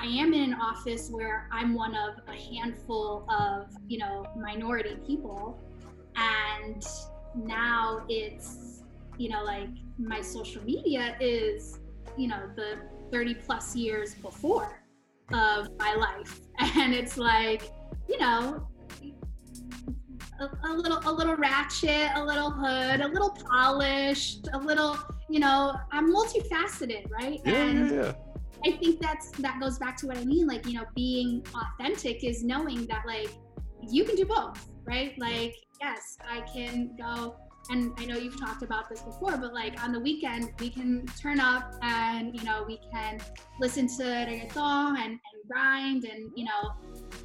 I am in an office where I'm one of a handful of, you know, minority people. And now it's, you know, like my social media is, you know, the 30 plus years before of my life. And it's like, you know, a, a, little a little ratchet, a little hood, a little polished, a little, you know, I'm multifaceted, right? Yeah, and yeah, yeah. I think that's that goes back to what I mean. Like, you know, being authentic is knowing that like you can do both, right? Like, yes, I can go and I know you've talked about this before, but like on the weekend, we can turn up and, you know, we can listen to reggaeton and, and grind and, you know,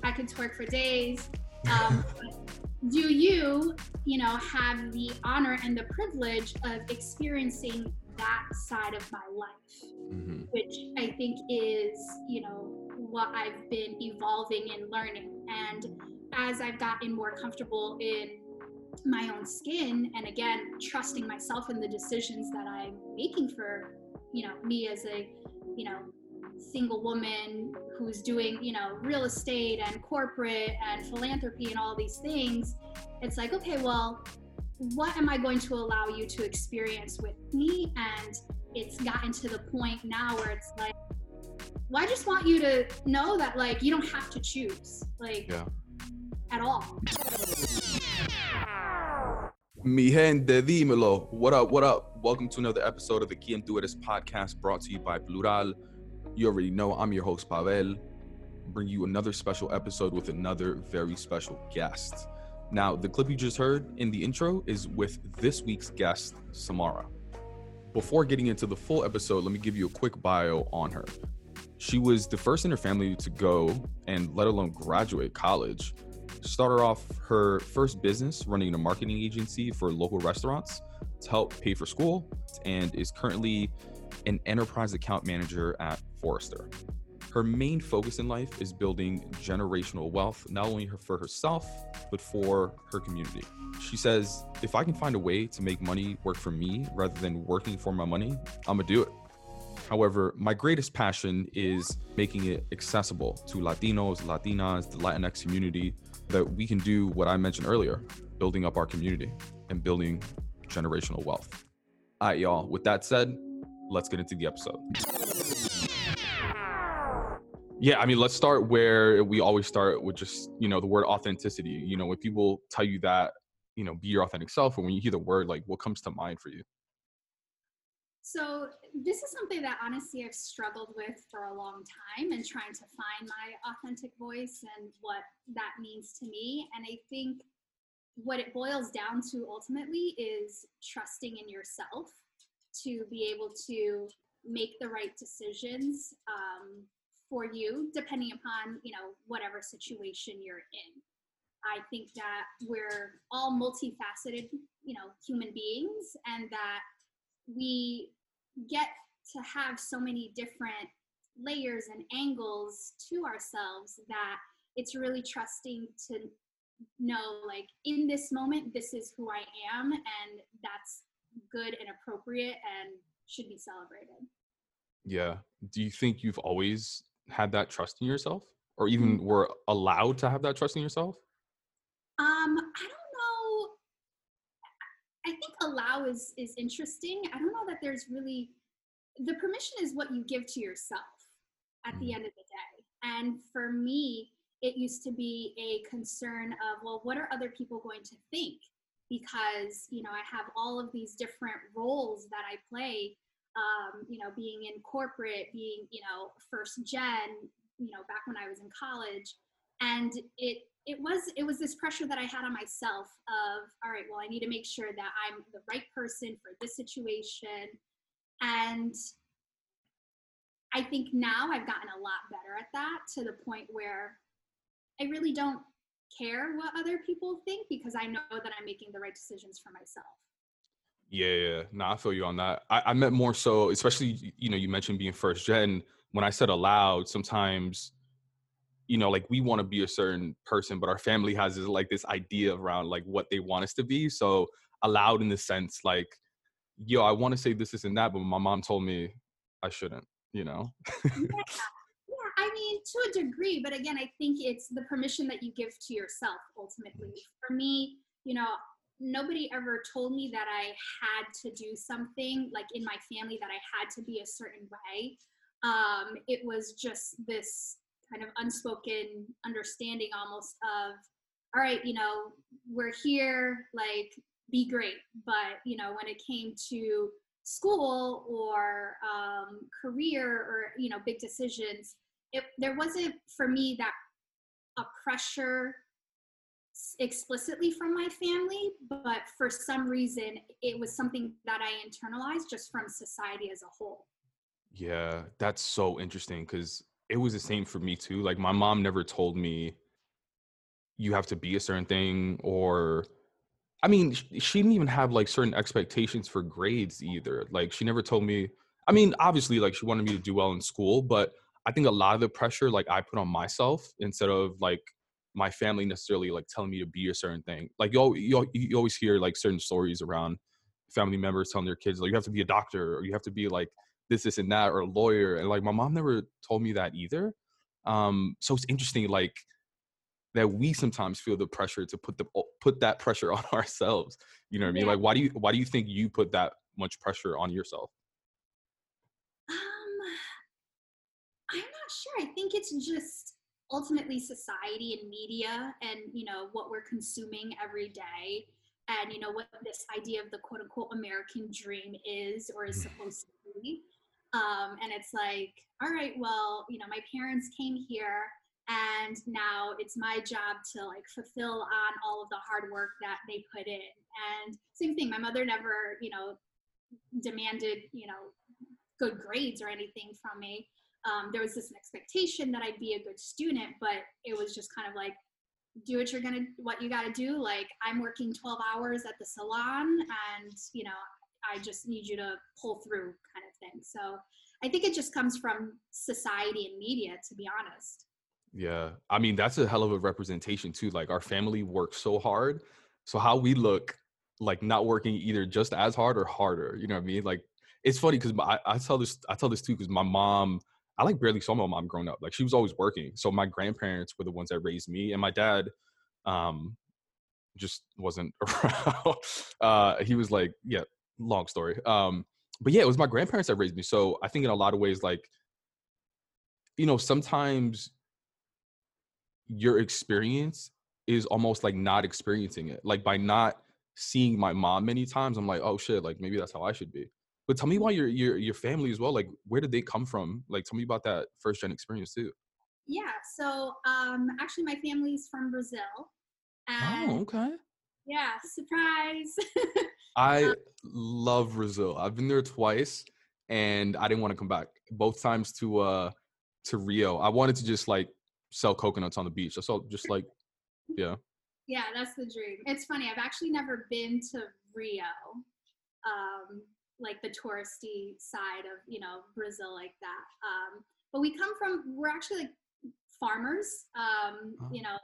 I can twerk for days. Um, do you, you know, have the honor and the privilege of experiencing that side of my life, mm-hmm. which I think is, you know, what I've been evolving and learning. And as I've gotten more comfortable in my own skin and again trusting myself in the decisions that i'm making for you know me as a you know single woman who's doing you know real estate and corporate and philanthropy and all these things it's like okay well what am i going to allow you to experience with me and it's gotten to the point now where it's like well i just want you to know that like you don't have to choose like yeah. at all Mi gente, dímelo. What up, what up? Welcome to another episode of the Quien Tú Eres podcast brought to you by Plural. You already know I'm your host, Pavel. Bring you another special episode with another very special guest. Now, the clip you just heard in the intro is with this week's guest, Samara. Before getting into the full episode, let me give you a quick bio on her. She was the first in her family to go and let alone graduate college started off her first business running a marketing agency for local restaurants to help pay for school and is currently an enterprise account manager at Forrester. Her main focus in life is building generational wealth, not only for herself, but for her community. She says, if I can find a way to make money work for me rather than working for my money, I'm gonna do it. However, my greatest passion is making it accessible to Latinos, Latinas, the Latinx community, that we can do what I mentioned earlier building up our community and building generational wealth. All right, y'all. With that said, let's get into the episode. Yeah, I mean, let's start where we always start with just, you know, the word authenticity. You know, when people tell you that, you know, be your authentic self, and when you hear the word, like, what comes to mind for you? So this is something that honestly I've struggled with for a long time and trying to find my authentic voice and what that means to me. And I think what it boils down to ultimately is trusting in yourself to be able to make the right decisions um, for you, depending upon you know whatever situation you're in. I think that we're all multifaceted, you know, human beings, and that we get to have so many different layers and angles to ourselves that it's really trusting to know like in this moment this is who i am and that's good and appropriate and should be celebrated yeah do you think you've always had that trust in yourself or even mm-hmm. were allowed to have that trust in yourself um i don't know. I think allow is is interesting. I don't know that there's really the permission is what you give to yourself at the mm. end of the day. And for me, it used to be a concern of, well, what are other people going to think? Because, you know, I have all of these different roles that I play, um, you know, being in corporate, being, you know, first gen, you know, back when I was in college. And it it was it was this pressure that I had on myself of all right, well, I need to make sure that I'm the right person for this situation. And I think now I've gotten a lot better at that to the point where I really don't care what other people think because I know that I'm making the right decisions for myself. Yeah, yeah. No, I feel you on that. I, I meant more so, especially, you know, you mentioned being first gen. When I said aloud, sometimes you know like we want to be a certain person but our family has this like this idea around like what they want us to be so allowed in the sense like yo i want to say this, this and that but my mom told me i shouldn't you know yeah. yeah i mean, to a degree, but again, I think it's the permission that you give to yourself ultimately. Mm. For me, you know, nobody ever told me that I had to do something like in my family that I had to be a certain way. Um, it was just this kind of unspoken understanding almost of, all right, you know, we're here, like, be great. But, you know, when it came to school or um, career or, you know, big decisions, it, there wasn't for me that a pressure explicitly from my family, but for some reason, it was something that I internalized just from society as a whole. Yeah, that's so interesting because it was the same for me too. Like, my mom never told me you have to be a certain thing, or I mean, she didn't even have like certain expectations for grades either. Like, she never told me, I mean, obviously, like, she wanted me to do well in school, but I think a lot of the pressure, like, I put on myself instead of like my family necessarily like telling me to be a certain thing. Like you, you, you always hear like certain stories around family members telling their kids like you have to be a doctor or you have to be like this, this, and that or a lawyer. And like my mom never told me that either. Um, so it's interesting like that we sometimes feel the pressure to put the put that pressure on ourselves. You know what I mean? Like why do you why do you think you put that much pressure on yourself? Um, I'm not sure. I think it's just ultimately society and media and you know what we're consuming every day and you know what this idea of the quote unquote american dream is or is mm. supposed to be. Um, and it's like all right well you know my parents came here and now it's my job to like fulfill on all of the hard work that they put in. And same thing my mother never you know demanded you know good grades or anything from me um, there was this expectation that I'd be a good student, but it was just kind of like, do what you're gonna, what you gotta do. Like I'm working 12 hours at the salon, and you know, I just need you to pull through, kind of thing. So I think it just comes from society and media, to be honest. Yeah, I mean that's a hell of a representation too. Like our family works so hard, so how we look like not working either just as hard or harder. You know what I mean? Like it's funny because I, I tell this I tell this too because my mom I like barely saw my mom growing up. Like she was always working. So my grandparents were the ones that raised me, and my dad, um, just wasn't around. uh, he was like, yeah, long story. Um, but yeah, it was my grandparents that raised me. So I think in a lot of ways, like, you know, sometimes your experience is almost like not experiencing it. Like by not seeing my mom many times, I'm like, oh shit, like maybe that's how I should be. But tell me about your your your family as well. Like, where did they come from? Like, tell me about that first gen experience too. Yeah. So, um, actually, my family's from Brazil. Oh, okay. Yeah, surprise. I um, love Brazil. I've been there twice, and I didn't want to come back. Both times to uh to Rio. I wanted to just like sell coconuts on the beach. Saw just like, yeah. Yeah, that's the dream. It's funny. I've actually never been to Rio. Um, like the touristy side of you know Brazil like that. Um, but we come from we're actually like farmers. Um, oh. You know,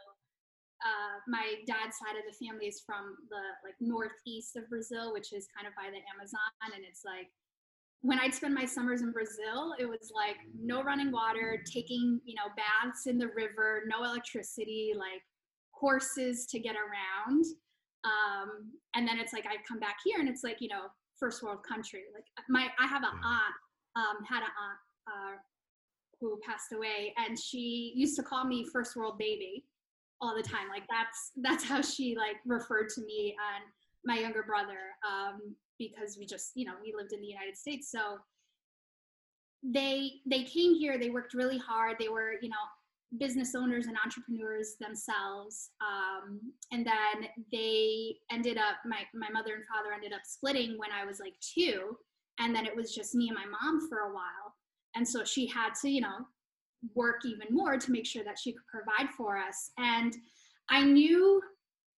uh, my dad's side of the family is from the like northeast of Brazil, which is kind of by the Amazon, and it's like when I'd spend my summers in Brazil, it was like no running water, taking you know baths in the river, no electricity, like horses to get around. Um, and then it's like I'd come back here, and it's like you know first world country. Like my, I have an aunt, um, had an aunt uh, who passed away, and she used to call me first world baby all the time. Like that's that's how she like referred to me and my younger brother um, because we just you know we lived in the United States. So they they came here. They worked really hard. They were you know business owners and entrepreneurs themselves. Um, and then they ended up, my, my mother and father ended up splitting when I was like two. And then it was just me and my mom for a while. And so she had to, you know, work even more to make sure that she could provide for us. And I knew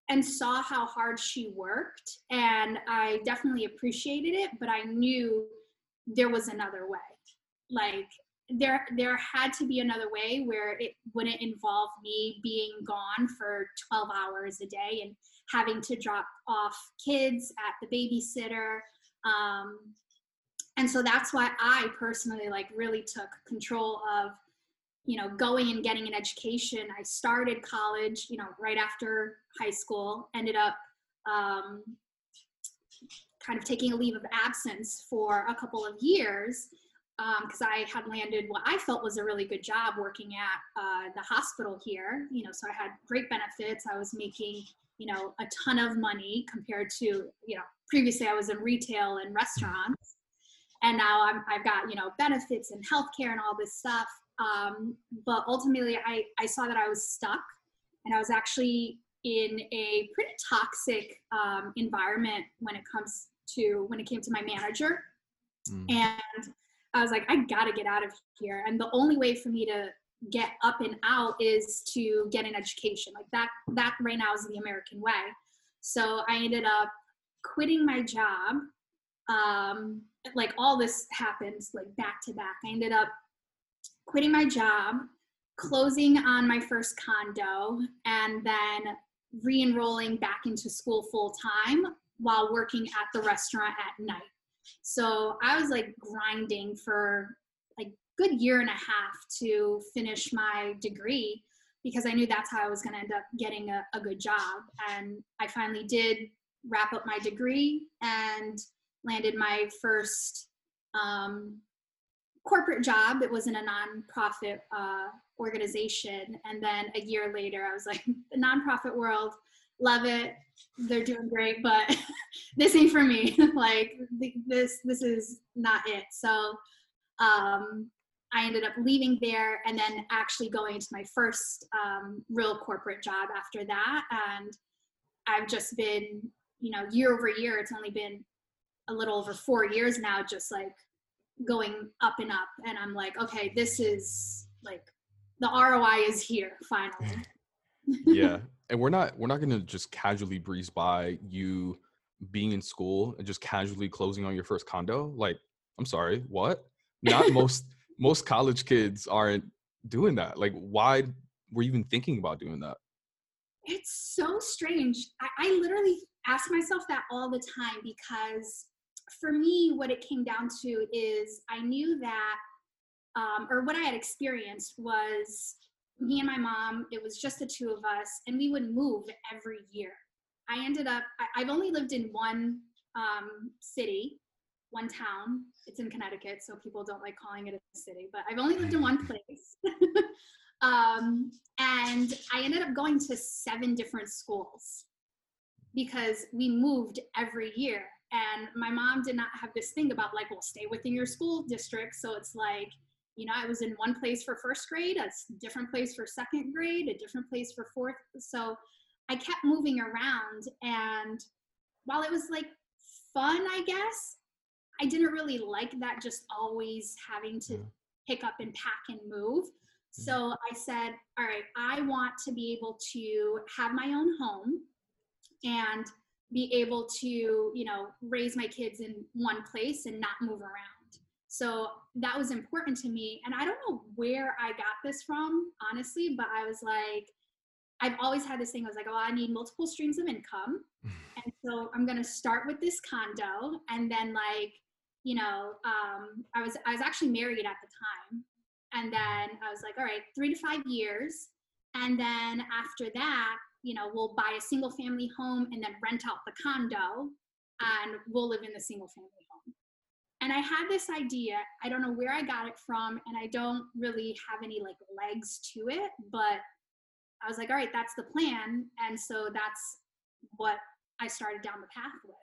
and saw how hard she worked. And I definitely appreciated it, but I knew there was another way. Like there there had to be another way where it wouldn't involve me being gone for 12 hours a day and having to drop off kids at the babysitter um, and so that's why i personally like really took control of you know, going and getting an education. I started college, you know, right after high school, ended up um, kind of taking a leave of absence for a couple of years because um, I had landed what I felt was a really good job working at uh, the hospital here. You know, so I had great benefits. I was making, you know, a ton of money compared to, you know, previously I was in retail and restaurants, and now I'm, I've got, you know, benefits and healthcare and all this stuff. Um, but ultimately, I I saw that I was stuck, and I was actually in a pretty toxic um, environment when it comes to when it came to my manager, mm. and I was like, I gotta get out of here. And the only way for me to get up and out is to get an education. Like that, that right now is the American way. So I ended up quitting my job. Um, like all this happens like back to back. I ended up quitting my job, closing on my first condo, and then re-enrolling back into school full time while working at the restaurant at night. So I was like grinding for like good year and a half to finish my degree because I knew that's how I was going to end up getting a, a good job. And I finally did wrap up my degree and landed my first um, corporate job. It was in a nonprofit uh, organization. And then a year later, I was like, the nonprofit world, love it they're doing great but this ain't for me. Like this this is not it. So um i ended up leaving there and then actually going into my first um, real corporate job after that. And i've just been you know year over year it's only been a little over four years now just like going up and up. And i'm like okay this is like the roi is here finally. Yeah and we're not we're not going to just casually breeze by you being in school and just casually closing on your first condo like i'm sorry what? Not most most college kids aren't doing that like why were you even thinking about doing that? It's so strange I, I literally ask myself that all the time because for me what it came down to is i knew that um, or what i had experienced was me and my mom, it was just the two of us, and we would move every year. I ended up, I, have only lived in one um, city, one town. It's in Connecticut, so people don't like calling it a city, but I've only lived in one place. um, and I ended up going to seven different schools because we moved every year. And my mom did not have this thing about like, well, stay within your school district. So it's like, you know, I was in one place for first grade, a different place for second grade, a different place for fourth. So I kept moving around. And while it was like fun, I guess, I didn't really like that just always having to mm. pick up and pack and move. Mm. So I said, all right, I want to be able to have my own home and be able to, you know, raise my kids in one place and not move around. So that was important to me. And I don't know where I got this from, honestly, but I was like, I've always had this thing. I was like, oh, I need multiple streams of income. and so I'm going to start with this condo. And then, like, you know, um, I was I was actually married at the time, and then I was like, all right, three to five years, and then after that, you know, we'll buy a single family home and then rent out the condo, and we'll live in the single family and I had this idea. I don't know where I got it from, and I don't really have any like legs to it, but I was like, all right, that's the plan. And so that's what I started down the path with.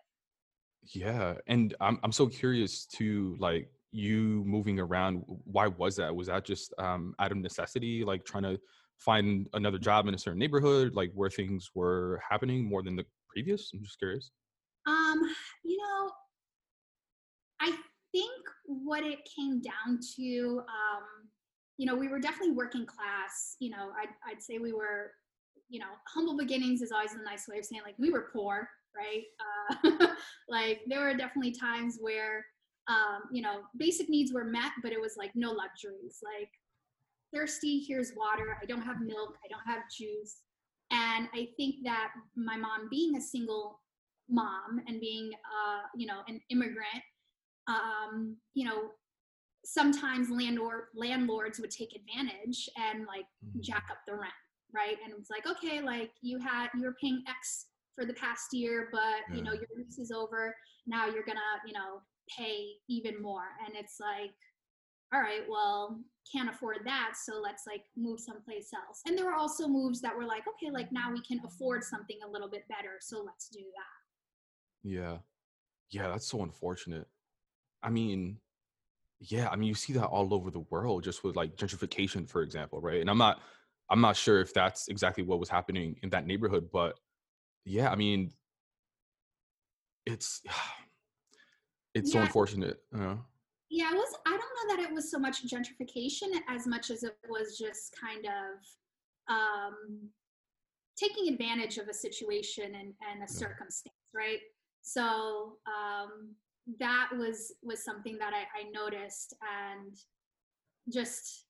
Yeah. And I'm I'm so curious to like you moving around. Why was that? Was that just um out of necessity, like trying to find another job in a certain neighborhood, like where things were happening more than the previous? I'm just curious. Um, you know, I think what it came down to, um, you know, we were definitely working class. You know, I'd, I'd say we were, you know, humble beginnings is always a nice way of saying like we were poor, right? Uh, like there were definitely times where, um, you know, basic needs were met, but it was like no luxuries. Like thirsty, here's water. I don't have milk. I don't have juice. And I think that my mom being a single mom and being, uh, you know, an immigrant um, you know, sometimes landlord landlords would take advantage and like Mhm. jack up the rent right and it's like okay like you had you were paying x for the past year but you know your lease is over now you're gonna you know pay even more and it's like all right well can't afford that so let's like move someplace else and there were also moves that were like okay like now we can afford something a little bit better so let's do that Yeah. Yeah, that's so unfortunate. I mean, yeah, I mean you see that all over the world just with like gentrification, for example, right? And I'm not I'm not sure if that's exactly what was happening in that neighborhood, but yeah, I mean it's it's so unfortunate. You know? yeah it was i don't know that it was so much gentrification as much as it was just kind of um taking advantage of a situation and, and a circumstance right so um that was was something that i, I noticed and just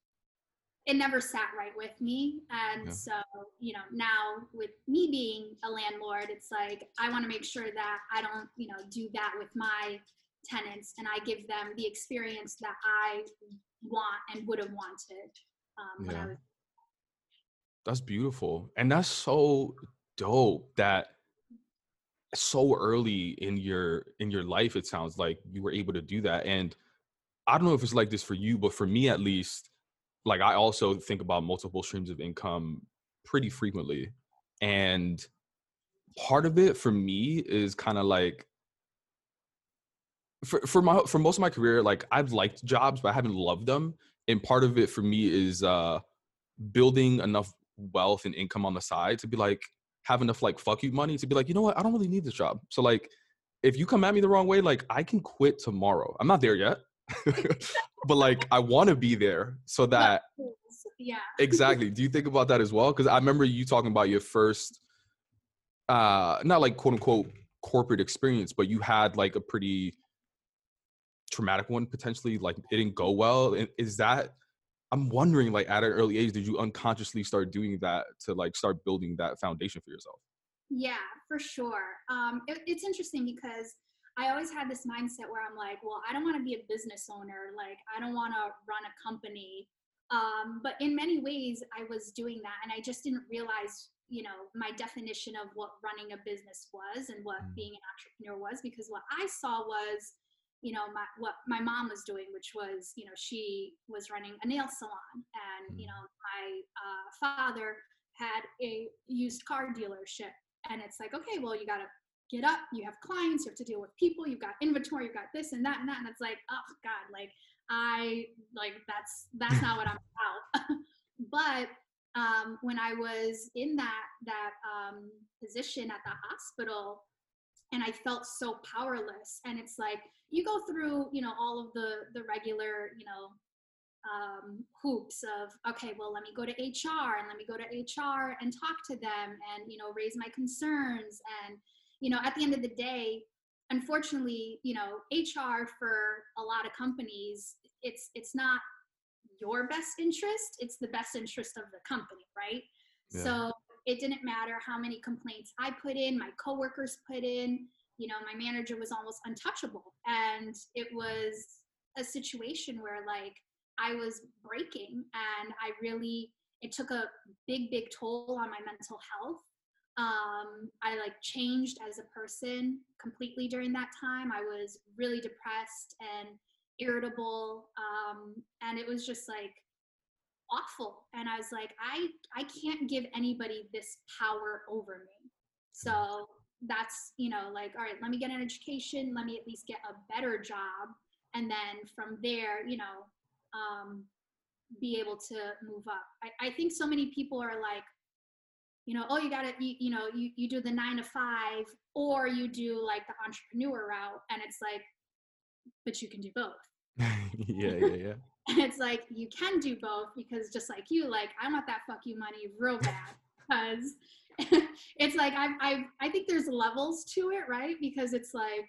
it never sat right with me and Yeah. so you know now with me being a landlord it's like i want to make sure that i don't you know do that with my tenants and I give them the experience that I want and would have wanted um, when I Yeah. was That's beautiful. And that's so dope that so early in your in your life it sounds like you were able to do that and I don't know if it's like this for you but for me at least like I also think about multiple streams of income pretty frequently and part of it for me is kind of like for for my for most of my career like I've liked jobs but I haven't loved them and part of it for me is uh building enough wealth and income on the side to be like have enough like fuck you money to be like you know what? I don't really need this job. So like if you come at me the wrong way like I can quit tomorrow. I'm not there yet. But like I want to be there so that yeah. Exactly. Do you think about that as well? Because i remember you talking about your first uh not like quote unquote corporate experience but you had like a pretty traumatic one potentially like it didn't go well. Is that i'm wondering like at an early age did you unconsciously start doing that to like start building that foundation for yourself Yeah, for sure. Um, it, it's interesting because I always had this mindset where I'm like, well, I don't want to be a business owner. Like, I don't want to run a company. Um, but in many ways, I was doing that, and I just didn't realize, you know, my definition of what running a business was and what Mm. being an entrepreneur was. Because what I saw was, you know, my what my mom was doing, which was, you know, she was running a nail salon, and you Mm. know, my uh, father had a used car dealership and it's like okay well you got to get up. You have clients. You have to deal with people. You've got inventory. You've got this and that and that. And it's like oh god like i like that's that's not what i'm about. But um when i was in that that um position at the hospital and i felt so powerless. And it's like you go through you know all of the the regular you know um, hoops of okay well let me go to hr and let me go to hr and talk to them and you know raise my concerns. And you know at the end of the day unfortunately you know hr for a lot of companies it's it's not your best interest it's the best interest of the company right? Yeah. so it didn't matter how many complaints i put in my coworkers put in you know my manager was almost untouchable and it was a situation where like I was breaking and I really it took a big big toll on my mental health. Um I like changed as a person completely during that time. I was really depressed and irritable um and it was just like awful and I was like I I can't give anybody this power over me. So that's, you know, like all right, let me get an education, let me at least get a better job and then from there, you know, um, be able to move up. I, I think so many people are like, you know, oh, you gotta, you, you know, you, you do the nine to five or you do like the entrepreneur route. And it's like, but you can do both. yeah yeah yeah It's like, you can do both because just like you, like, I want that fuck you money real bad because it's like, I, I, I think there's levels to it, right? Because it's like,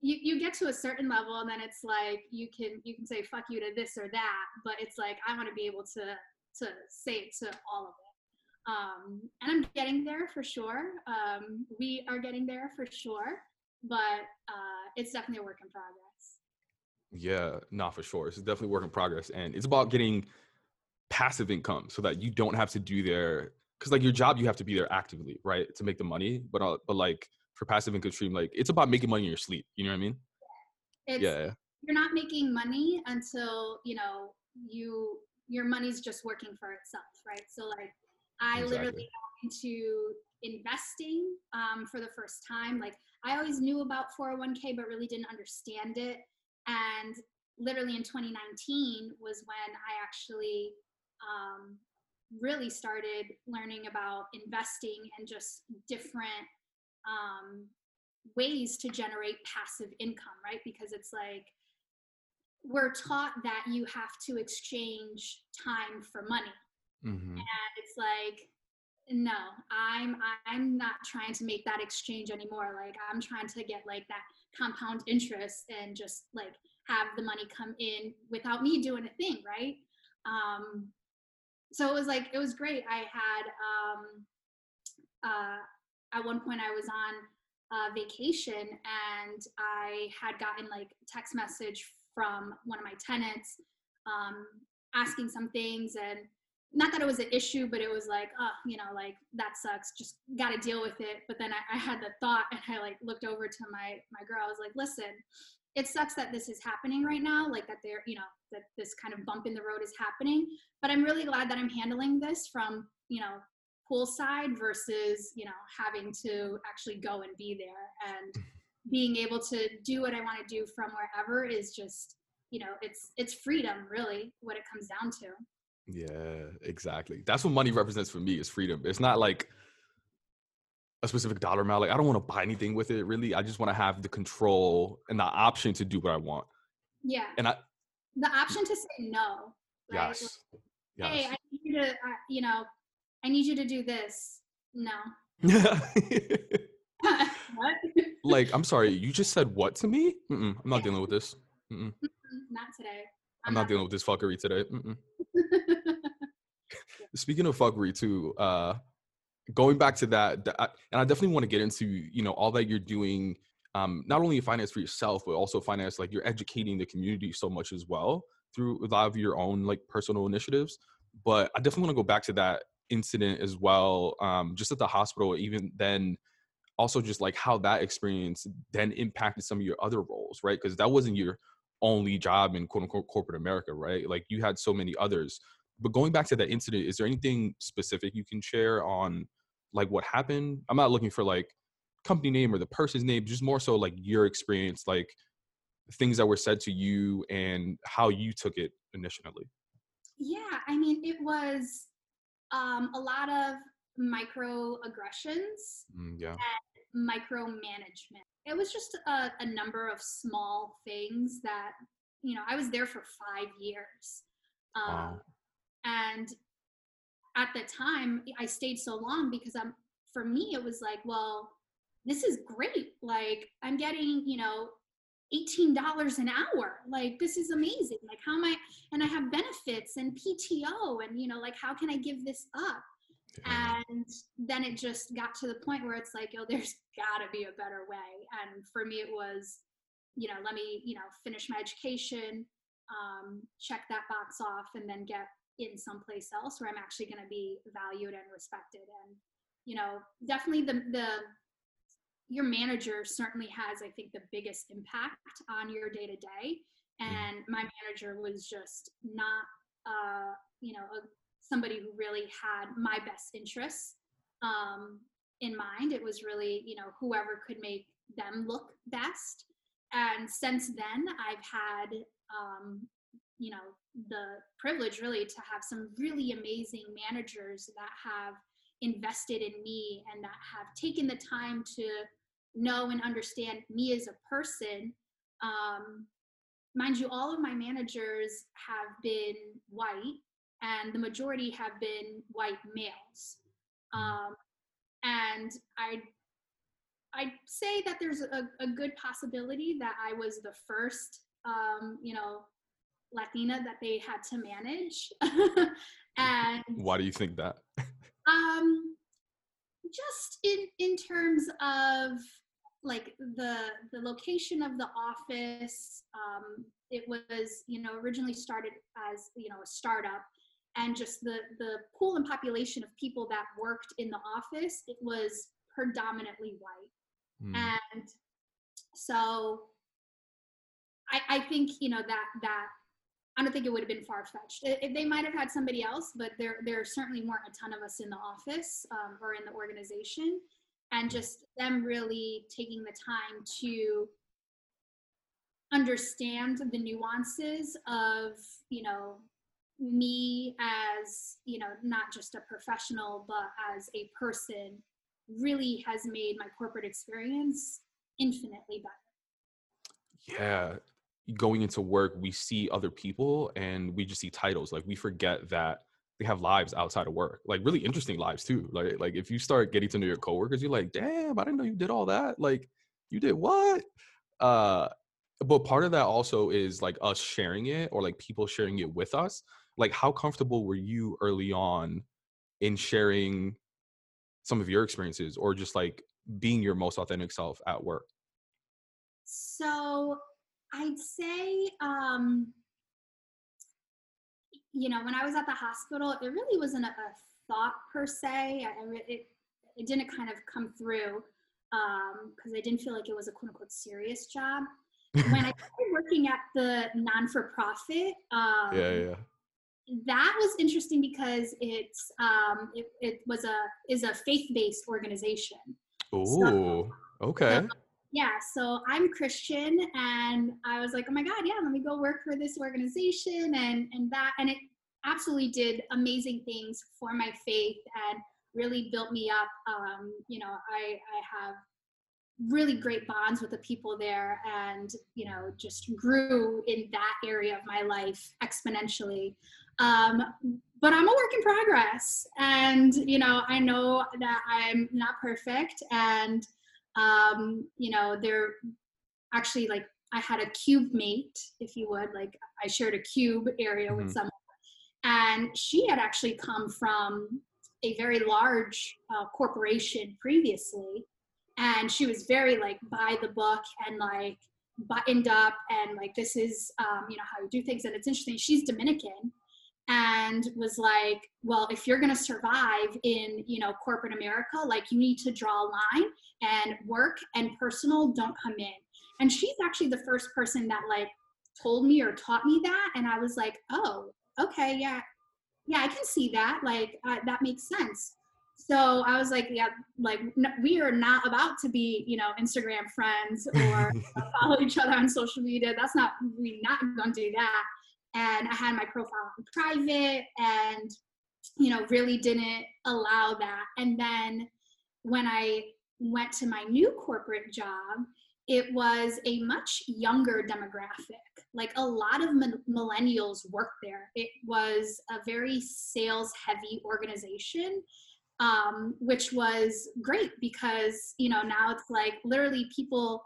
you, you get to a certain level and then it's like you can you can say fuck you to this or that but it's like i want to be able to to say it to all of it. Um and i'm getting there for sure. Um we are getting there for sure but uh it's definitely a work in progress Yeah, not for sure. It's definitely work in progress, and it's about getting passive income so that you don't have to do there because like your job you have to be there actively right to make the money but uh, but like for passive income stream like it's about making money in your sleep you know what i mean It's, yeah You're not making money until you know you your money's just working for itself, right? So like I literally got into investing um, for the first time. Like I always knew about 401k, but really didn't understand it. And literally in 2019 was when I actually um, really started learning about investing and just different um, ways to generate passive income, right? Because it's like we're taught that you have to exchange time for money. Hmm and it's like no i'm i'm not trying to make that exchange anymore. Like i'm trying to get like that compound interest and just like have the money come in without me doing a thing right? Um so it was like it was great. I had um uh at one point i was on vacation and i had gotten like text message from one of my tenants um asking some things and not that it was an issue, but it was like, oh, you know, like that sucks. Just got to deal with it. But then I, I had the thought, and I like looked over to my my girl. I was like, listen, it sucks that this is happening right now. Like that there, you know, that this kind of bump in the road is happening. But I'm really glad that I'm handling this from you know poolside versus you know having to actually go and be there and being able to do what I want to do from wherever is just you know it's it's freedom really what it comes down to. Yeah, exactly. That's what money represents for me is freedom. It's not like a specific dollar amount. Like I don't want to buy anything with it really. I just want to have the control and the option to do what I want. Yeah. And I the option to say no. Right? yes. Like, hey, Yes. I need you to, uh, you know, I need you to do this. No. what? like, I'm sorry, you just said what to me? Mm-mm, I'm not dealing with this. Mm-mm, not today. I'm not dealing with this fuckery today. Speaking of fuckery too, uh, going back to that, and I definitely want to get into you know all that you're doing, um, not only finance for yourself, but also finance like you're educating the community so much as well through a lot of your own like personal initiatives. But I definitely want to go back to that incident as well, um, just at the hospital. Even then, also just like how that experience then impacted some of your other roles, right? Because that wasn't your only job in quote unquote corporate America, right? Like you had so many others. But going back to that incident, is there anything specific you can share on like what happened? I'm not looking for like company name or the person's name, just more so like your experience, like things that were said to you and how you took it initially. yeah, I mean, it was um, a lot of microaggressions, Mm, yeah. Micromanagement. It was just a, a number of small things that, you know, I was there for five years. Um, Wow. and at the time i stayed so long because i'm for me it was like well this is great like i'm getting you know $18 an hour like this is amazing like how am i and i have benefits and pto and you know like how can i give this up. And then it just got to the point where it's like oh there's got to be a better way. And for me it was you know let me you know finish my education um, check that box off and then get in someplace else where i'm actually going to be valued and respected. And you know definitely the the your manager certainly has i think the biggest impact on your day to day and my manager was just not uh you know a, somebody who really had my best interests um in mind. It was really you know whoever could make them look best. And since then i've had um you know the privilege really to have some really amazing managers that have invested in me and that have taken the time to know and understand me as a person. Um, mind you all of my managers have been white and the majority have been white males. Um, and i i say that there's a, a good possibility that i was the first um, you know latina that they had to manage. And Why do you think that? um just in in terms of like the the location of the office um it was you know originally started as you know a startup and just the the pool and population of people that worked in the office it was predominantly white mm. and so I, I think you know that that I don't think it would have been far fetched. They might have had somebody else, but there there certainly weren't a ton of us in the office um, or in the organization, and just them really taking the time to understand the nuances of you know me as you know not just a professional but as a person really has made my corporate experience infinitely better. Yeah. Going into work we see other people and we just see titles. Like we forget that they have lives outside of work. Like really interesting lives too. Like like if you start getting to know your coworkers you're like damn i didn't know you did all that. Like you did what? Uh but part of that also is like us sharing it or like people sharing it with us like how comfortable were you early on in sharing some of your experiences or just like being your most authentic self at work? So i'd say um you know when i was at the hospital it really wasn't a, a thought per se I, it, it didn't kind of come through because um, i didn't feel like it was a quote unquote serious job. When I started working at the non for profit, um, yeah, yeah, that was interesting because it's um, it, it was a is a faith based organization. Oh, so, okay. So, yeah, so I'm Christian, and I was like, oh my God, yeah, let me go work for this organization, and and that, and it absolutely did amazing things for my faith and really built me up. Um, you know, I I have really great bonds with the people there and you know just grew in that area of my life exponentially um, but i'm a work in progress. And you know i know that i'm not perfect. And um, you know they're actually like i had a cube mate if you would like i shared a cube area mm-hmm. with someone. And she had actually come from a very large uh, corporation previously. And she was very like by the book and like buttoned up and like this is um, you know how you do things. And it's interesting she's dominican and was like well if you're going to survive in you know corporate america like you need to draw a line and work and personal don't come in and she's actually the first person that like told me or taught me that and i was like oh okay yeah yeah i can see that like uh, that makes sense so I was like, yeah, like we are not about to be, you know, Instagram friends or follow each other on social media. That's not, we're not going to do that. And I had my profile on private and, you know, really didn't allow that. And then when I went to my new corporate job, it was a much younger demographic. Like a lot of millennials work there. It was a very sales heavy organization um, which was great because you know now it's like literally people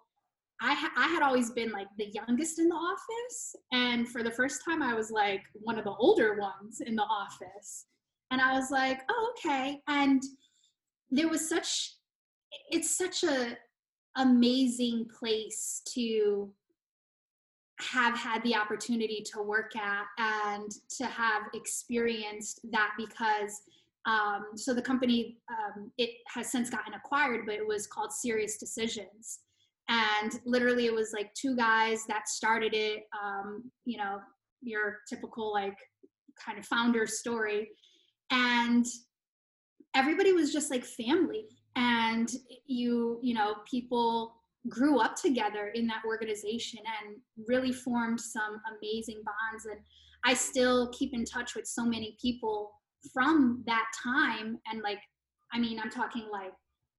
I, ha- I had always been like the youngest in the office and for the first time i was like one of the older ones in the office and i was like oh okay and there was such it's such a amazing place to have had the opportunity to work at and to have experienced that because um, so the company, um, it has since gotten acquired, but it was called SiriusDecisions. And literally, it was like two guys that started it. Um, you know, your typical like kind of founder story, and everybody was just like family. And you, you know, people grew up together in that organization and really formed some amazing bonds. And I still keep in touch with so many people from that time and like i mean i'm talking like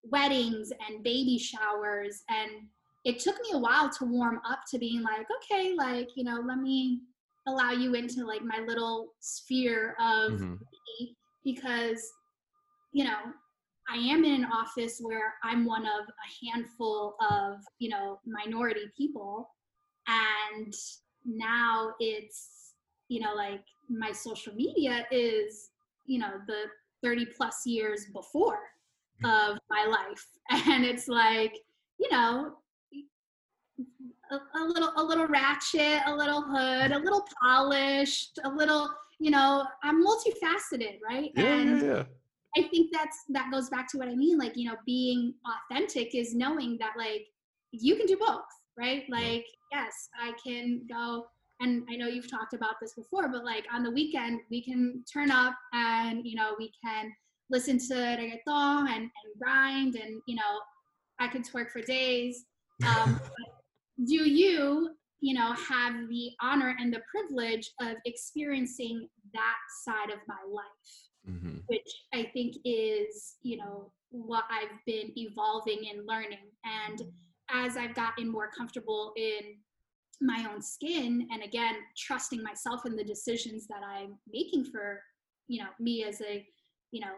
weddings and baby showers. And it took me a while to warm up to being like okay like you know let me allow you into like my little sphere of mm-hmm. because you know i am in an office where i'm one of a handful of you know minority people. And now it's you know like my social media is you know the 30 plus years before of my life and it's like you know a, a little a little ratchet, a little hood, a little polished, a little, you know, I'm multifaceted, right? Yeah, and yeah, yeah. I think that's that goes back to what I mean. Like, you know, being authentic is knowing that like you can do both, right? Like, yes, I can go and I know you've talked about this before, but like on the weekend we can turn up and you know we can listen to reggaeton and, and grind and you know I could twerk for days. Um, do you you know have the honor and the privilege of experiencing that side of my life Mm-hmm. which i think is you know what i've been evolving and learning and as i've gotten more comfortable in my own skin and again trusting myself in the decisions that i'm making for you know me as a you know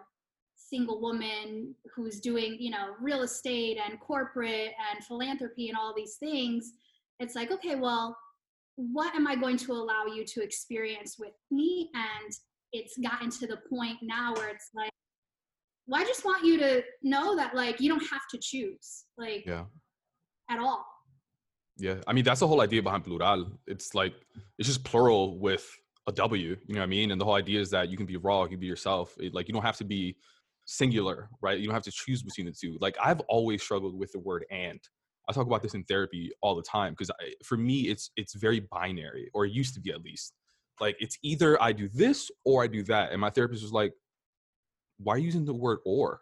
single woman who's doing you know real estate and corporate and philanthropy and all these things it's like okay well what am i going to allow you to experience with me and it's gotten to the point now where it's like well i just want you to know that like you don't have to choose like Yeah. at all Yeah, I mean that's the whole idea behind plural. It's like it's just plural with a W. You know what I mean? And the whole idea is that you can be raw, you can be yourself. It, like you don't have to be singular, right? You don't have to choose between the two. Like I've always struggled with the word "and." I talk about this in therapy all the time because for me it's it's very binary, or it used to be at least. Like it's either I do this or I do that, and my therapist was like, "Why are you using the word or?"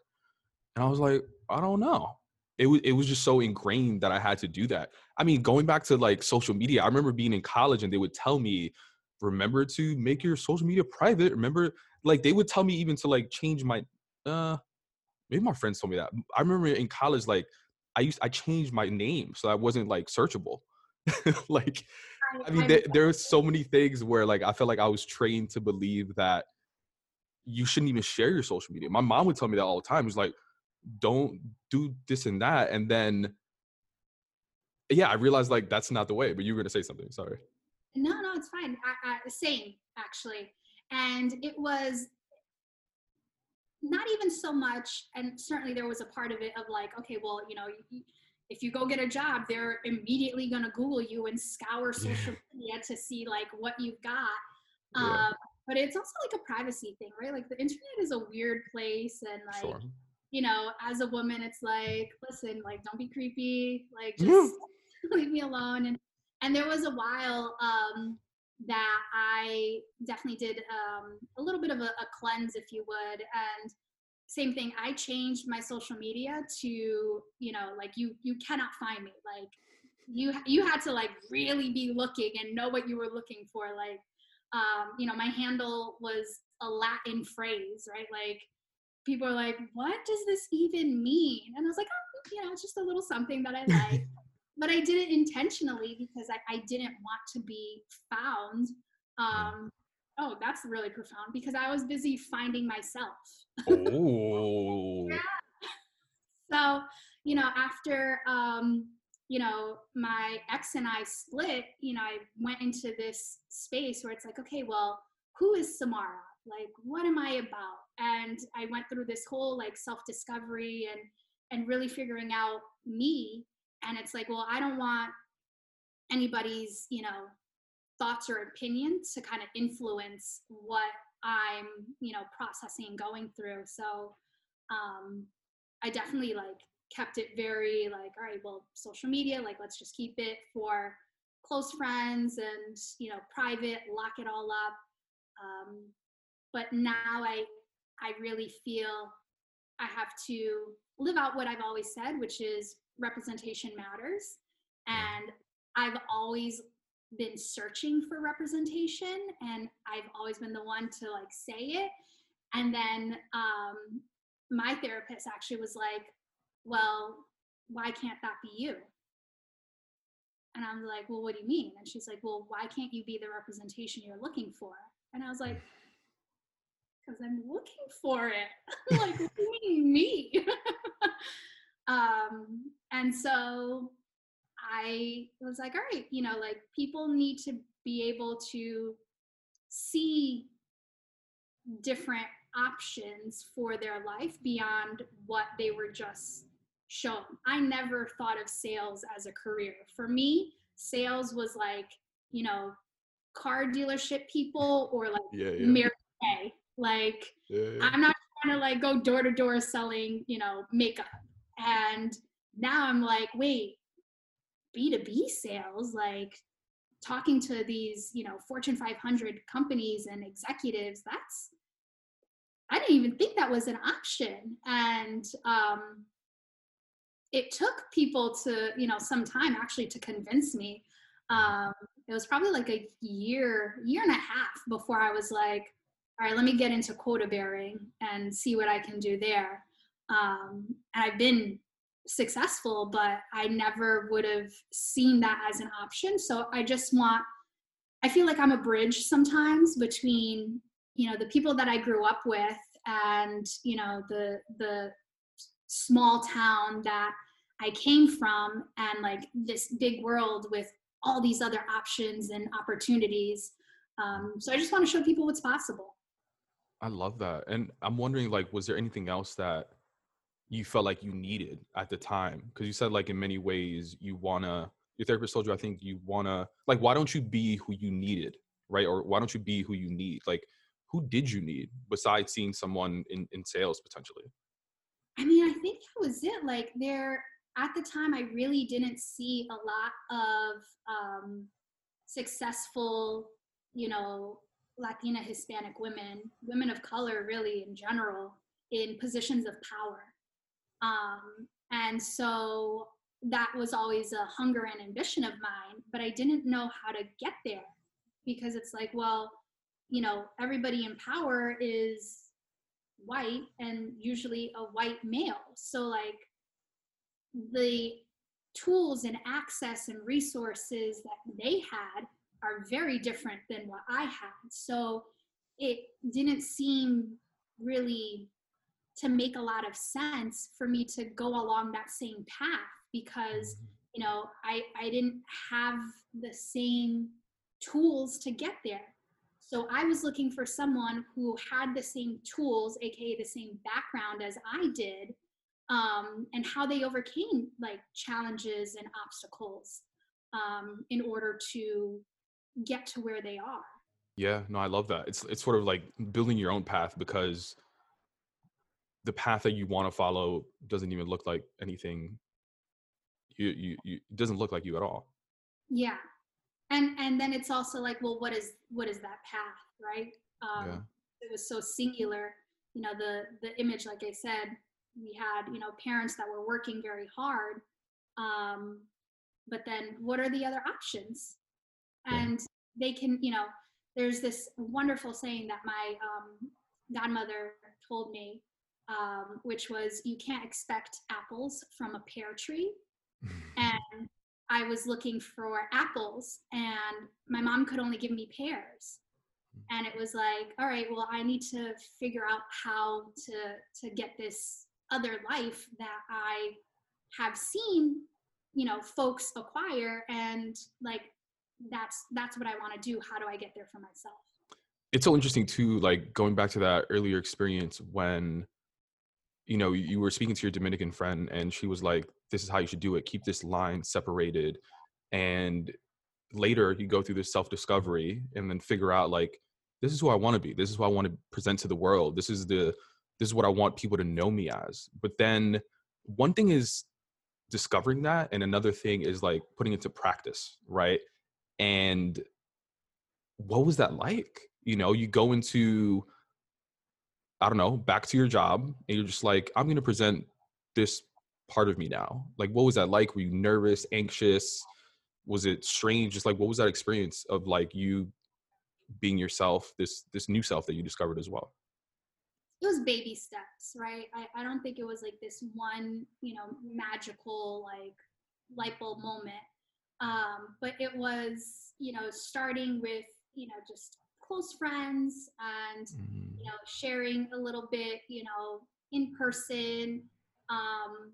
And I was like, "I don't know." It was it was just so ingrained that I had to do that. I mean, going back to like social media, I remember being in college and they would tell me, remember to make your social media private. Remember, like they would tell me even to like change my uh maybe my friends told me that. I remember in college, like I used I changed my name so I wasn't like searchable. like I mean, there, there were so many things where like I felt like I was trained to believe that you shouldn't even share your social media. My mom would tell me that all the time. It was like, don't do this and that. And then yeah, I realized like that's not the way, but you were gonna say something. Sorry. No, no, it's fine. I, I, same actually, and it was not even so much. And certainly there was a part of it of like, okay, well, you know, if you go get a job, they're immediately gonna Google you and scour social media to see like what you've got. Yeah. Um, but it's also like a privacy thing, right? Like the internet is a weird place, and like Sure. you know, as a woman, it's like, listen, like, don't be creepy, like, just leave me alone. And and there was a while um, that I definitely did um, a little bit of a, a cleanse, if you would. And same thing, I changed my social media to, you know, like you you cannot find me, like you you had to like really be looking and know what you were looking for, like. Um, you know, my handle was a Latin phrase, right? Like people are like, what does this even mean? And I was like, oh, you know, it's just a little something that I like. But I did it intentionally because I, I didn't want to be found. Um, oh, that's really profound because I was busy finding myself. Oh. So, you know, after, um, you know, my ex and I split, you know, I went into this space where it's like, okay, well, who is Samara? Like, what am I about? And I went through this whole like self discovery and, and really figuring out me. And it's like, well, I don't want anybody's, you know, thoughts or opinions to kind of influence what I'm, you know, processing and going through. So, um, I definitely like kept it very like, all right, well, social media, like let's just keep it for close friends and you know, private, lock it all up. Um, but now I I really feel I have to live out what I've always said, which is representation matters. And I've always been searching for representation and I've always been the one to like say it. And then um, my therapist actually was like, well, why can't that be you? And I'm like, well, what do you mean? And she's like, well, why can't you be the representation you're looking for? And I was like, because I'm looking for it. like, what do you mean, me? um, and so I was like, all right, you know, like people need to be able to see different options for their life beyond what they were just shown. I never thought of sales as a career. For me, sales was like, you know, car dealership people or like Yeah, yeah. Mary Kay. Like yeah, yeah. I'm not trying to like go door to door selling, you know, makeup. And now I'm like, wait, B2B sales, like talking to these, you know, Fortune 500 companies and executives, that's, I didn't even think that was an option. And um, it took people to, you know, some time actually to convince me. Um, it was probably like a year, year and a half before I was like, all right, let me get into quota bearing and see what I can do there. Um, and I've been successful, but I never would have seen that as an option. So I just want, I feel like I'm a bridge sometimes between, you know, the people that I grew up with and, you know, the, the small town that I came from and like this big world with all these other options and opportunities. Um, so I just want to show people what's possible. I love that. And I'm wondering, like, was there anything else that you felt like you needed at the time? Because you said, like, in many ways, you wanna. Your therapist told you, I think you wanna. Like, why don't you be who you needed, right? Or why don't you be who you need? Like, who did you need besides seeing someone in in sales potentially? I mean, I think that was it. Like there at the time, I really didn't see a lot of um, successful, you know, Latina, Hispanic women, women of color, really in general, in positions of power. Um, and so that was always a hunger and ambition of mine, but I didn't know how to get there because it's like, well, you know, everybody in power is white and usually a white male. So, like, the tools and access and resources that they had are very different than what I had. So, it didn't seem really to make a lot of sense for me to go along that same path because you know I, I didn't have the same tools to get there so I was looking for someone who had the same tools, aka the same background as I did, um, and how they overcame like challenges and obstacles um, in order to get to where they are. Yeah, no, I love that. It's it's sort of like building your own path because the path that you want to follow doesn't even look like anything. You you you it doesn't look like you at all. Yeah, and and then it's also like, well, what is what is that path, right? Um, Yeah. It was so singular. You know, the the image, like I said, we had you know parents that were working very hard, um, but then what are the other options? Yeah. And they can, you know, there's this wonderful saying that my um, godmother told me, um, which was, "You can't expect apples from a pear tree." and I was looking for apples, and my mom could only give me pears. And it was like, all right, well, I need to figure out how to to get this other life that I have seen, you know, folks acquire, and like that's that's what I want to do. How do I get there for myself? it's so interesting too like going back to that earlier experience when you know you were speaking to your dominican friend and she was like this is how you should do it. Keep this line separated. And later you go through this self-discovery and then figure out like this is who i want to be. This is who i want to present to the world. This is the this is what i want people to know me as. But then one thing is discovering that and another thing is like putting it to practice right? And what was that like? You know you go into i don't know back to your job and you're just like i'm going to present this part of me now. Like what was that like? Were you nervous anxious? Was it strange? Just like what was that experience of like you being yourself this this new self that you discovered as well? It was baby steps, right? I, I don't think it was like this one, you know, magical like light bulb moment. Um, but it was, you know, starting with, you know, just close friends and you know sharing a little bit you know in person um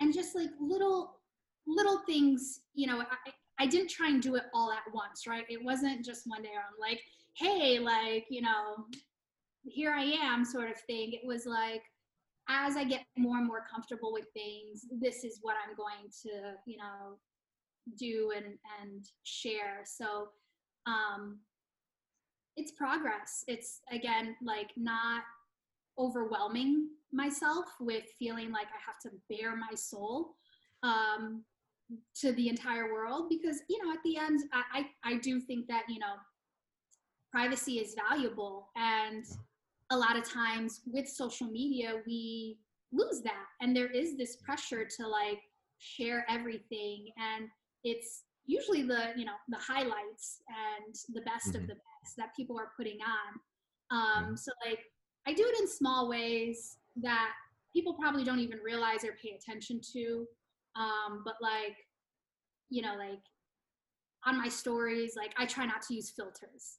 and just like little little things you know I, I didn't try and do it all at once right it wasn't just one day i'm like hey like you know here i am sort of thing it was like as I get more and more comfortable with things, this is what I'm going to, you know, do and and share. So um it's progress. It's again like not overwhelming myself with feeling like I have to bare my soul um, to the entire world because you know at the end I, I, I do think that you know privacy is valuable and a lot of times with social media we lose that and there is this pressure to like share everything and it's usually the you know the highlights and the best mm-hmm. of the best that people are putting on um mm-hmm. so like i do it in small ways that people probably don't even realize or pay attention to um but like you know like on my stories like i try not to use filters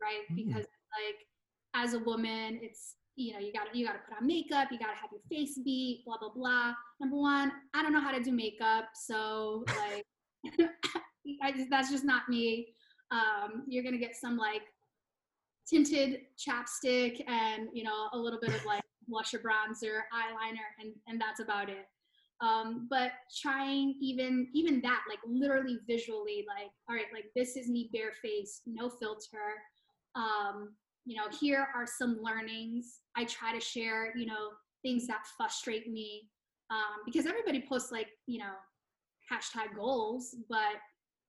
right mm-hmm. because like as a woman it's you know you got to you got to put on makeup you got to have your face beat blah blah blah number one i don't know how to do makeup so like just, that's just not me. Um, you're gonna get some like tinted chapstick and you know a little bit of like blusher, bronzer, eyeliner, and and that's about it. Um, but trying even even that like literally visually like all right like this is me bare face no filter um, you know here are some learnings i try to share you know things that frustrate me um, because everybody posts like you know hashtag goals, but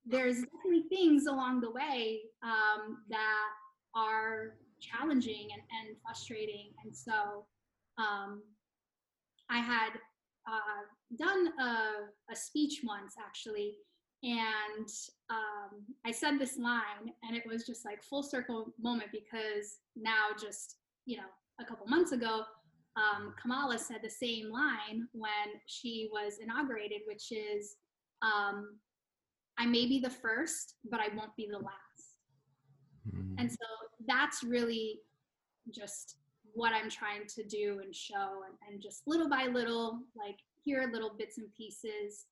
there's definitely things along the way um, that are challenging and, and frustrating. And so um, I had uh, done a, a, speech once actually, and um, I said this line, and it was just like full circle moment because now, just you know, a couple months ago, um, Kamala said the same line when she was inaugurated, which is um, I may be the first, but I won't be the last. Mm-hmm. And so that's really just what I'm trying to do and show, and, and just little by little, like here are little bits and pieces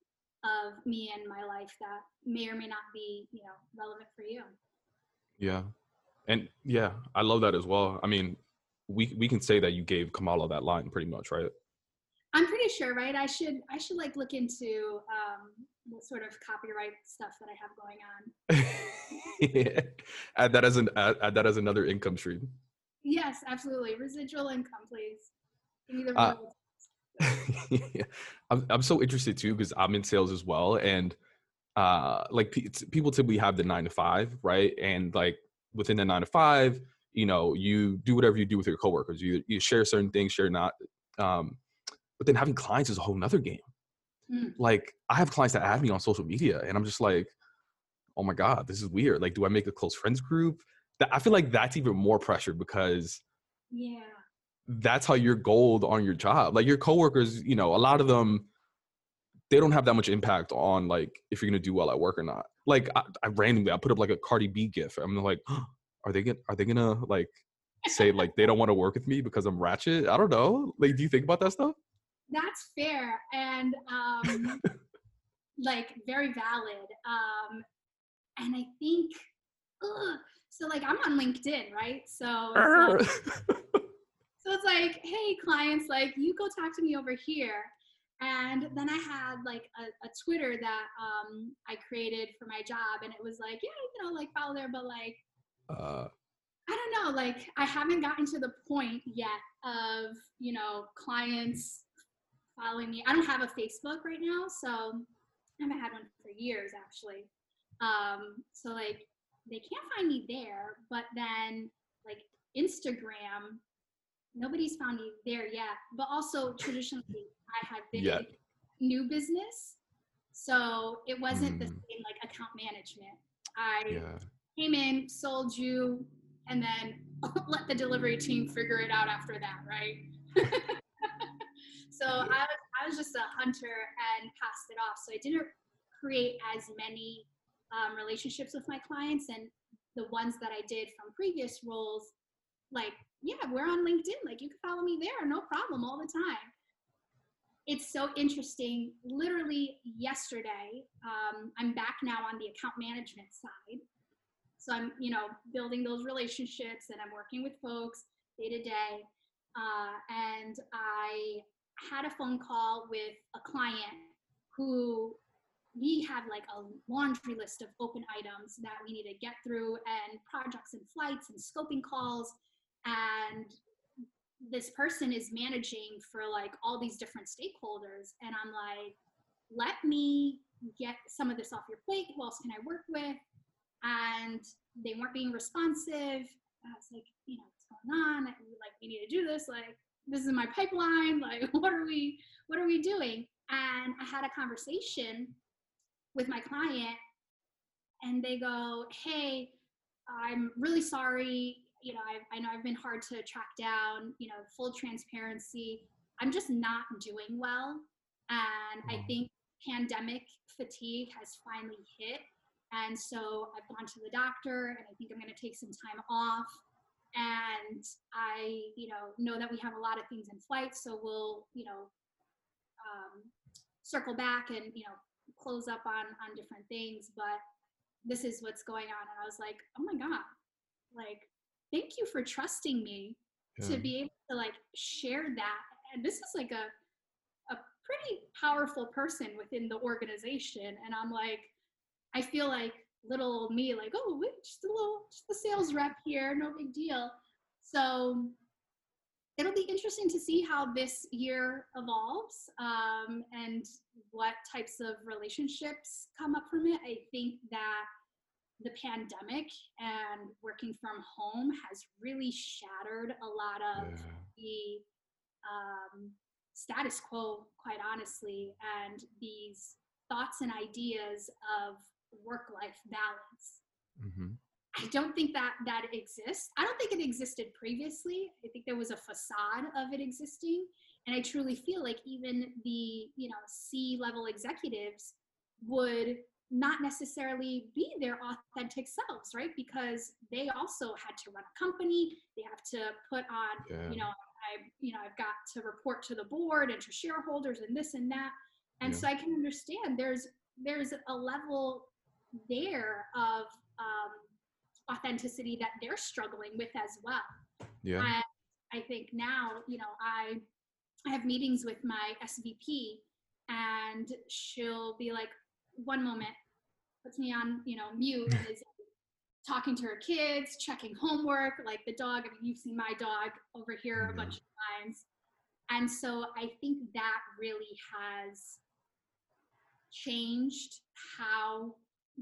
of me and my life that may or may not be, you know, relevant for you. Yeah. And yeah, I love that as well. I mean, we we can say that you gave Kamala that line pretty much, right? I'm pretty sure, right? I should I should like look into um, the sort of copyright stuff that I have going on. yeah. Add that as an add, add, that as another income stream. Yes, absolutely. Residual income, please. Uh, yeah. I'm I'm so interested too because I'm in sales as well, and uh, like people typically have the nine to five, right? And like within the nine to five, you know, you do whatever you do with your coworkers. You you share certain things, share not. Um, but then having clients is a whole nother game. Mm. Like I have clients that add me on social media and I'm just like, oh my God, this is weird. Like, do I make a close friends group? That I feel like that's even more pressure because yeah, that's how you're gold on your job. Like your coworkers, you know, a lot of them they don't have that much impact on like if you're gonna do well at work or not. Like I, I randomly I put up like a Cardi B gif. I'm like, oh, are they gonna are they gonna like say like they don't want to work with me because I'm ratchet? I don't know. Like, do you think about that stuff? That's fair and um, like very valid. Um, and I think, ugh, so like I'm on LinkedIn, right? So it's like, so it's like, hey, clients, like you go talk to me over here. And then I had like a, a Twitter that um, I created for my job, and it was like, yeah, you know, like follow there, but like, uh, I don't know, like I haven't gotten to the point yet of you know clients following me. I don't have a Facebook right now, so I haven't had one for years actually. Um, so like they can't find me there, but then like Instagram, nobody's found me there yet. But also traditionally, I have been yeah. new business, so it wasn't mm. the same like account management. I yeah. came in, sold you, and then let the delivery team figure it out after that, right? So I was I was just a hunter and passed it off. So I didn't create as many um, relationships with my clients, and the ones that I did from previous roles, like yeah, we're on LinkedIn. Like you can follow me there, no problem, all the time. It's so interesting. Literally yesterday, um, I'm back now on the account management side. So I'm, you know, building those relationships and I'm working with folks day to day. uh, and I had a phone call with a client who we had like a laundry list of open items that we need to get through and projects and flights and scoping calls. And this person is managing for like all these different stakeholders. And i'm like let me get some of this off your plate. Who else can i work with? And they weren't being responsive. I was like you know what's going on? Like we need to do this. Like this is my pipeline like what are we what are we doing? And i had a conversation with my client and they go hey i'm really sorry you know I, I know i've been hard to track down you know full transparency. I'm just not doing well and i mm-hmm. think pandemic fatigue has finally hit and so i've gone to the doctor and i think i'm going to take some time off and i you know know that we have a lot of things in flight so we'll you know um, circle back and you know close up on on different things but this is what's going on. And i was like oh my god like thank you for trusting me yeah. to be able to like share that. And this is like a a pretty powerful person within the organization. And i'm like i feel like little me like oh wait, just a little just the sales rep here no big deal so it'll be interesting to see how this year evolves um, and what types of relationships come up from it i think that the pandemic and working from home has really shattered a lot of yeah. the um, status quo, quite honestly, and these thoughts and ideas of work-life balance. Mm-hmm. I don't think that that exists. I don't think it existed previously. I think there was a facade of it existing, and I truly feel like even the you know C-level executives would not necessarily be their authentic selves, right? Because they also had to run a company. They have to put on, yeah. you know, I, you know, I've got to report to the board and to shareholders and this and that. And yeah. so I can understand there's there's a level there of um, authenticity that they're struggling with as well. Yeah. And I think now, you know, I I have meetings with my SVP and she'll be like, one moment, puts me on, you know, mute and is talking to her kids, checking homework, like the dog. I mean, you've seen my dog over here a bunch of times. And so I think that really has changed how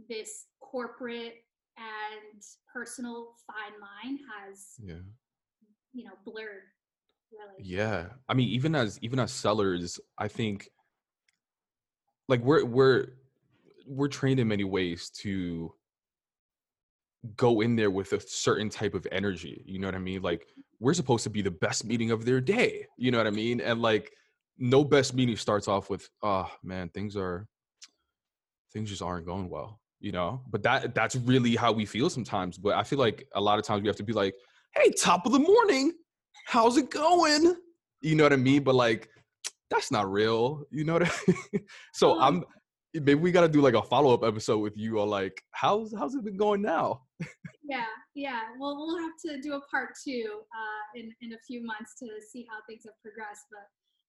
this corporate and personal fine line has yeah. you know blurred really. Yeah. I mean even as even as sellers i think like we're we're we're trained in many ways to go in there with a certain type of energy you know what i mean? Like we're supposed to be the best meeting of their day you know what i mean? And like no best meeting starts off with oh man things are things just aren't going well you know? But that that's really how we feel sometimes but i feel like a lot of times we have to be like hey top of the morning how's it going? You know what i mean? But like that's not real you know what i mean? So um, i'm maybe we got to do like a follow-up episode with you on like how's how's it been going now? Yeah yeah well we'll have to do a part two uh in in a few months to see how things have progressed but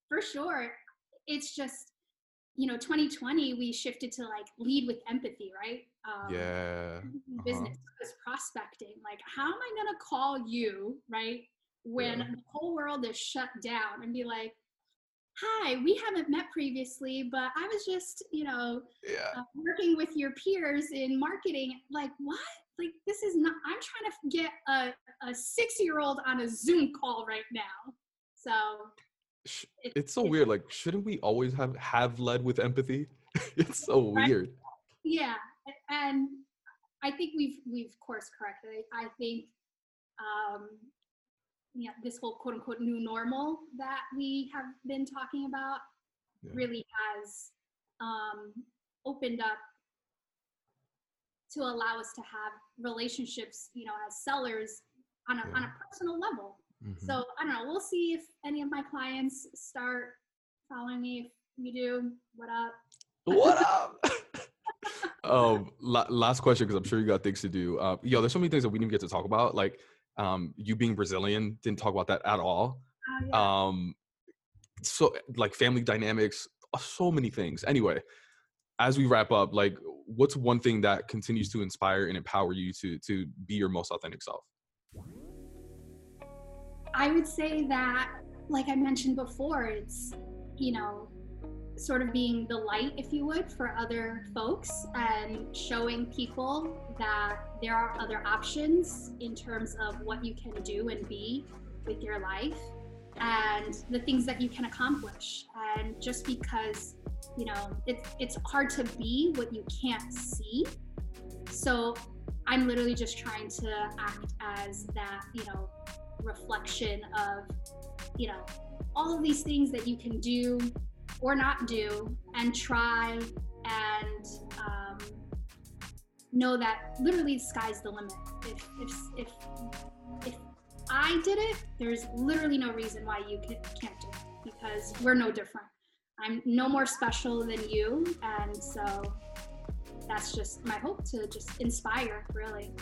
for sure it's just you know 2020 we shifted to like lead with empathy right um, yeah uh-huh. business is prospecting like how am i going to call you right when yeah. the whole world is shut down and be like hi we haven't met previously but i was just you know yeah. uh, working with your peers in marketing like what like this is not i'm trying to get a, a six year old on a zoom call right now so it, it's so weird like shouldn't we always have have led with empathy it's so weird yeah and i think we've we've course corrected i think um you know, this whole quote unquote new normal that we have been talking about yeah. really has um, opened up to allow us to have relationships, you know, as sellers on a, yeah. on a personal level. Mm-hmm. So I don't know. We'll see if any of my clients start following me. If you do, what up? What up? um, la- last question because I'm sure you got things to do. Uh, yo, there's so many things that we didn't get to talk about. Like, um, you being Brazilian, didn't talk about that at all. yeah. um so like family dynamics uh, so many things anyway as we wrap up like what's one thing that continues to inspire and empower you to to be your most authentic self I would say that, like I mentioned before, it's, you know, sort of being the light, if you would, for other folks and showing people that there are other options in terms of what you can do and be with your life and the things that you can accomplish. And just because, you know, it's it's hard to be what you can't see. So I'm literally just trying to act as that, you know, reflection of, you know, all of these things that you can do or not do and try and um, know that literally the sky's the limit. If, if, if, if I did it, there's literally no reason why you can, can't do it because we're no different. I'm no more special than you. And so that's just my hope to just inspire, really.